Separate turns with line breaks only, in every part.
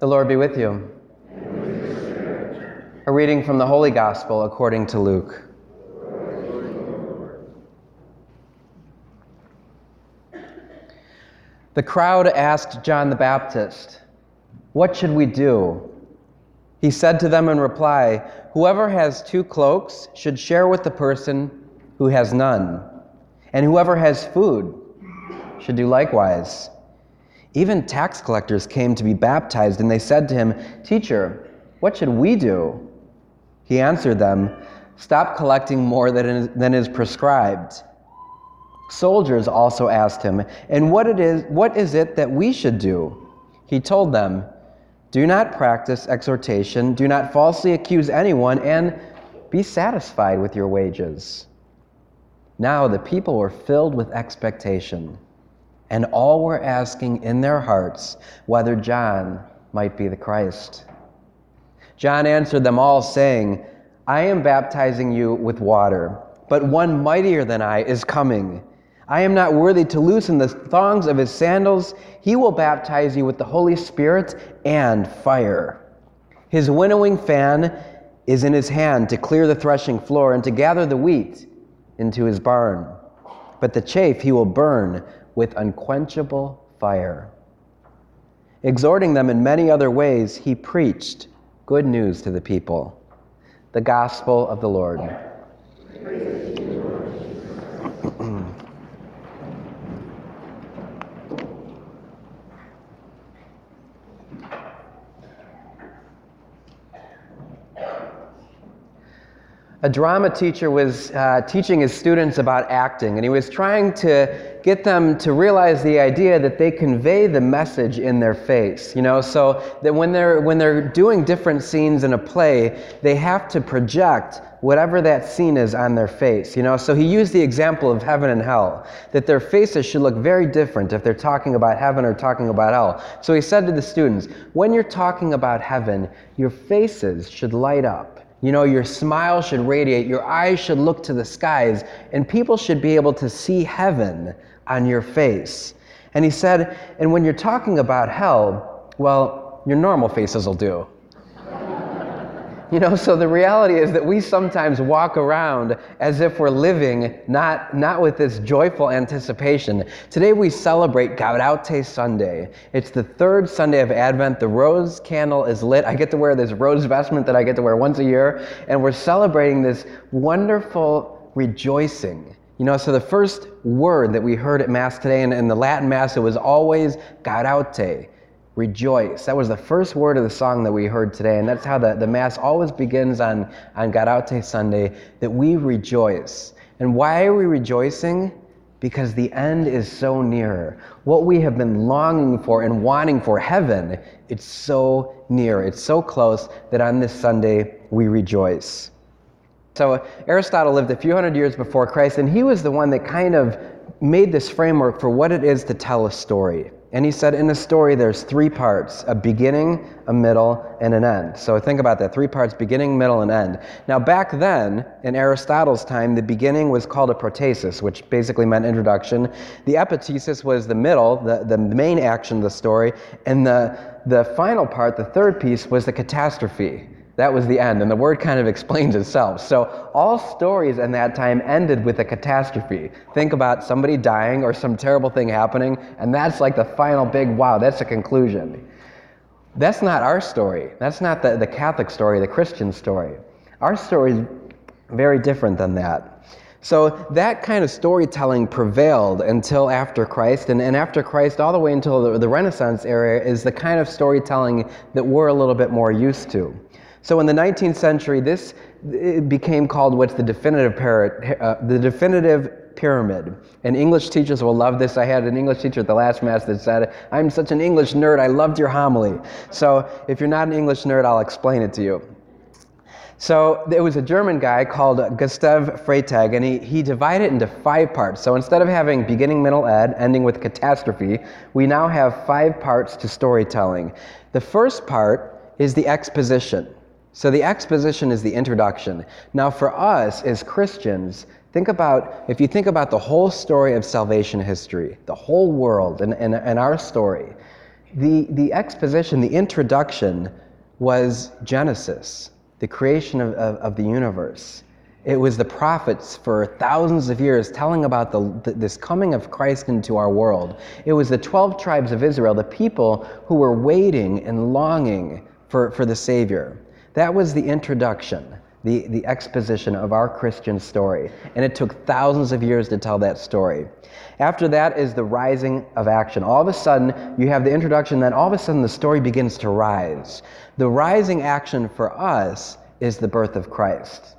The Lord be with you. A reading from the Holy Gospel according to Luke. The crowd asked John the Baptist, What should we do? He said to them in reply, Whoever has two cloaks should share with the person who has none, and whoever has food should do likewise. Even tax collectors came to be baptized, and they said to him, Teacher, what should we do? He answered them, Stop collecting more than is, than is prescribed. Soldiers also asked him, And what, it is, what is it that we should do? He told them, Do not practice exhortation, do not falsely accuse anyone, and be satisfied with your wages. Now the people were filled with expectation and all were asking in their hearts whether John might be the Christ. John answered them all, saying, I am baptizing you with water, but one mightier than I is coming. I am not worthy to loosen the thongs of his sandals. He will baptize you with the Holy Spirit and fire. His winnowing fan is in his hand to clear the threshing floor and to gather the wheat into his barn. But the chaff he will burn with unquenchable fire. Exhorting them in many other ways, he preached good news to the people. The gospel of the Lord. A drama teacher was uh, teaching his students about acting, and he was trying to get them to realize the idea that they convey the message in their face. You know, so that when they're when they're doing different scenes in a play, they have to project whatever that scene is on their face. You know, so he used the example of heaven and hell, that their faces should look very different if they're talking about heaven or talking about hell. So he said to the students, when you're talking about heaven, your faces should light up you know, your smile should radiate, your eyes should look to the skies, and people should be able to see heaven on your face. And he said, and when you're talking about hell, well, your normal faces will do. You know, so the reality is that we sometimes walk around as if we're living not, not with this joyful anticipation. Today we celebrate Gaudete Sunday. It's the third Sunday of Advent. The rose candle is lit. I get to wear this rose vestment that I get to wear once a year, and we're celebrating this wonderful rejoicing. You know, so the first word that we heard at Mass today in, in the Latin Mass, it was always Gaudete rejoice. That was the first word of the song that we heard today, and that's how the, the Mass always begins on, on Gaudete Sunday, that we rejoice. And why are we rejoicing? Because the end is so near. What we have been longing for and wanting for, heaven, it's so near. It's so close that on this Sunday we rejoice. So Aristotle lived a few hundred years before Christ, and he was the one that kind of made this framework for what it is to tell a story. And he said in a story there's three parts a beginning, a middle, and an end. So think about that three parts beginning, middle, and end. Now, back then, in Aristotle's time, the beginning was called a protasis, which basically meant introduction. The epitasis was the middle, the, the main action of the story. And the, the final part, the third piece, was the catastrophe. That was the end, and the word kind of explains itself. So, all stories in that time ended with a catastrophe. Think about somebody dying or some terrible thing happening, and that's like the final big wow, that's a conclusion. That's not our story. That's not the, the Catholic story, the Christian story. Our story is very different than that. So that kind of storytelling prevailed until after Christ, and, and after Christ, all the way until the, the Renaissance era, is the kind of storytelling that we're a little bit more used to. So in the 19th century, this became called what's the definitive, uh, the definitive pyramid. And English teachers will love this. I had an English teacher at the last Mass that said, I'm such an English nerd, I loved your homily. So if you're not an English nerd, I'll explain it to you. So there was a German guy called Gustav Freytag, and he, he divided it into five parts. So instead of having beginning, middle, end, ending with catastrophe, we now have five parts to storytelling. The first part is the exposition. So the exposition is the introduction. Now, for us as Christians, think about if you think about the whole story of salvation history, the whole world and, and, and our story, the, the exposition, the introduction, was Genesis, the creation of, of, of the universe. It was the prophets for thousands of years telling about the, this coming of Christ into our world. It was the 12 tribes of Israel, the people who were waiting and longing for, for the Savior. That was the introduction, the, the exposition of our Christian story. And it took thousands of years to tell that story. After that is the rising of action. All of a sudden, you have the introduction, then all of a sudden the story begins to rise. The rising action for us is the birth of Christ.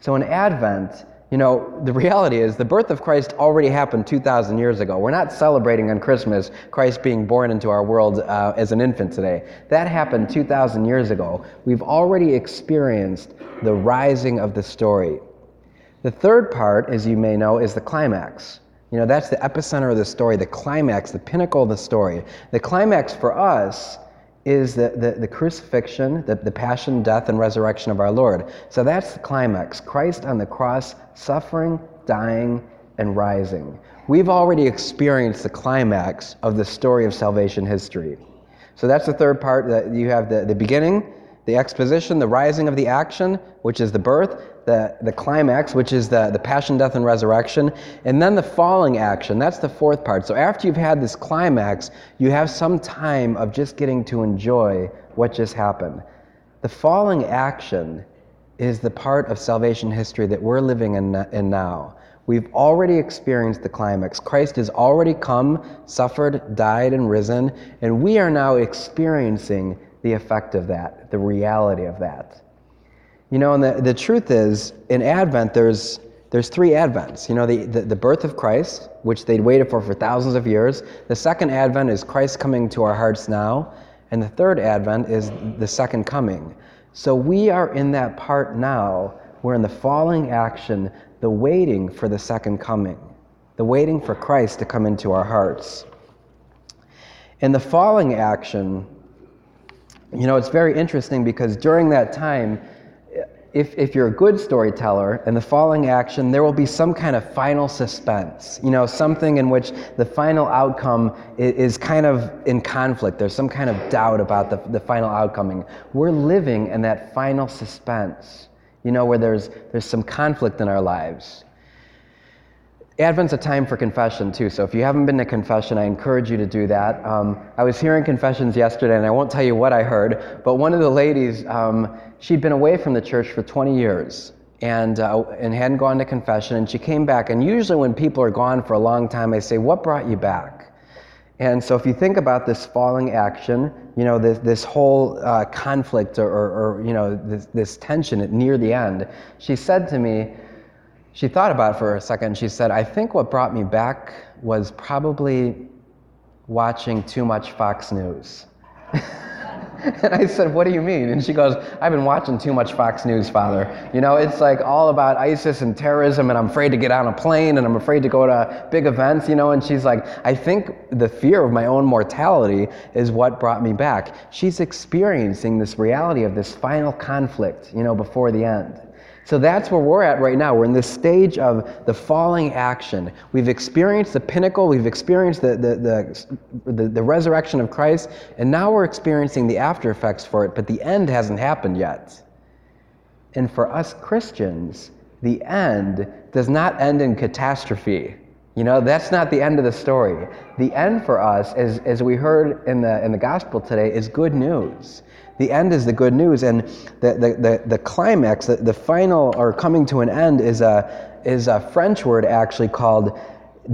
So in Advent, you know, the reality is the birth of Christ already happened 2,000 years ago. We're not celebrating on Christmas Christ being born into our world uh, as an infant today. That happened 2,000 years ago. We've already experienced the rising of the story. The third part, as you may know, is the climax. You know, that's the epicenter of the story, the climax, the pinnacle of the story. The climax for us is the, the, the, crucifixion, the, the passion, death, and resurrection of our Lord. So that's the climax Christ on the cross, suffering, dying, and rising. We've already experienced the climax of the story of salvation history. So that's the third part that you have the, the beginning, the exposition, the rising of the action, which is the birth, the, the climax, which is the, the passion, death, and resurrection, and then the falling action. That's the fourth part. So after you've had this climax, you have some time of just getting to enjoy what just happened. The falling action is the part of salvation history that we're living in, in now. We've already experienced the climax. Christ has already come, suffered, died, and risen, and we are now experiencing the effect of that, the reality of that. You know, and the, the truth is, in Advent, there's, there's three Advents. You know, the, the, the, birth of Christ, which they'd waited for for thousands of years. The second Advent is Christ coming to our hearts now. And the third Advent is the second coming. So we are in that part now. We're in the falling action, the waiting for the second coming, the waiting for Christ to come into our hearts. In the falling action, you know, it's very interesting because during that time, if, if you're a good storyteller and the following action, there will be some kind of final suspense. You know, something in which the final outcome is, is kind of in conflict. There's some kind of doubt about the, the final outcome. We're living in that final suspense, you know, where there's, there's some conflict in our lives. Advent's a time for confession too, so if you haven't been to confession, I encourage you to do that. Um, I was hearing confessions yesterday, and I won't tell you what I heard, but one of the ladies, um, she'd been away from the church for 20 years and, uh, and hadn't gone to confession, and she came back. And usually, when people are gone for a long time, I say, What brought you back? And so, if you think about this falling action, you know, this, this whole uh, conflict or, or, or, you know, this, this tension near the end, she said to me, she thought about it for a second. She said, I think what brought me back was probably watching too much Fox News. and I said, What do you mean? And she goes, I've been watching too much Fox News, Father. You know, it's like all about ISIS and terrorism, and I'm afraid to get on a plane, and I'm afraid to go to big events, you know. And she's like, I think the fear of my own mortality is what brought me back. She's experiencing this reality of this final conflict, you know, before the end. So that's where we're at right now. We're in this stage of the falling action. We've experienced the pinnacle, we've experienced the, the, the, the, the resurrection of Christ, and now we're experiencing the after effects for it, but the end hasn't happened yet. And for us Christians, the end does not end in catastrophe. You know, that's not the end of the story. The end for us, as, as we heard in the, in the gospel today, is good news. The end is the good news, and the, the, the, the climax, the, the final or coming to an end, is a, is a French word actually called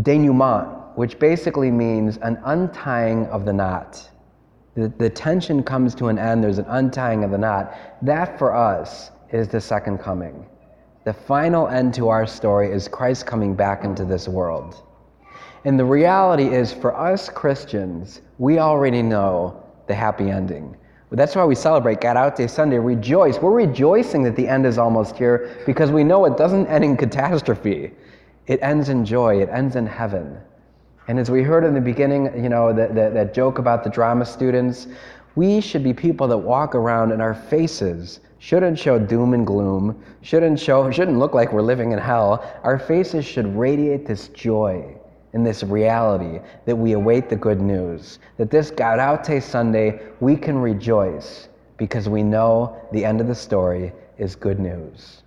denouement, which basically means an untying of the knot. The, the tension comes to an end, there's an untying of the knot. That for us is the second coming. The final end to our story is Christ coming back into this world. And the reality is, for us Christians, we already know the happy ending. That's why we celebrate Gaudete Sunday, rejoice. We're rejoicing that the end is almost here because we know it doesn't end in catastrophe. It ends in joy, it ends in heaven. And as we heard in the beginning, you know, that, that, that joke about the drama students, we should be people that walk around and our faces shouldn't show doom and gloom, shouldn't show, shouldn't look like we're living in hell. Our faces should radiate this joy in this reality that we await the good news. That this Gaudete Sunday, we can rejoice because we know the end of the story is good news.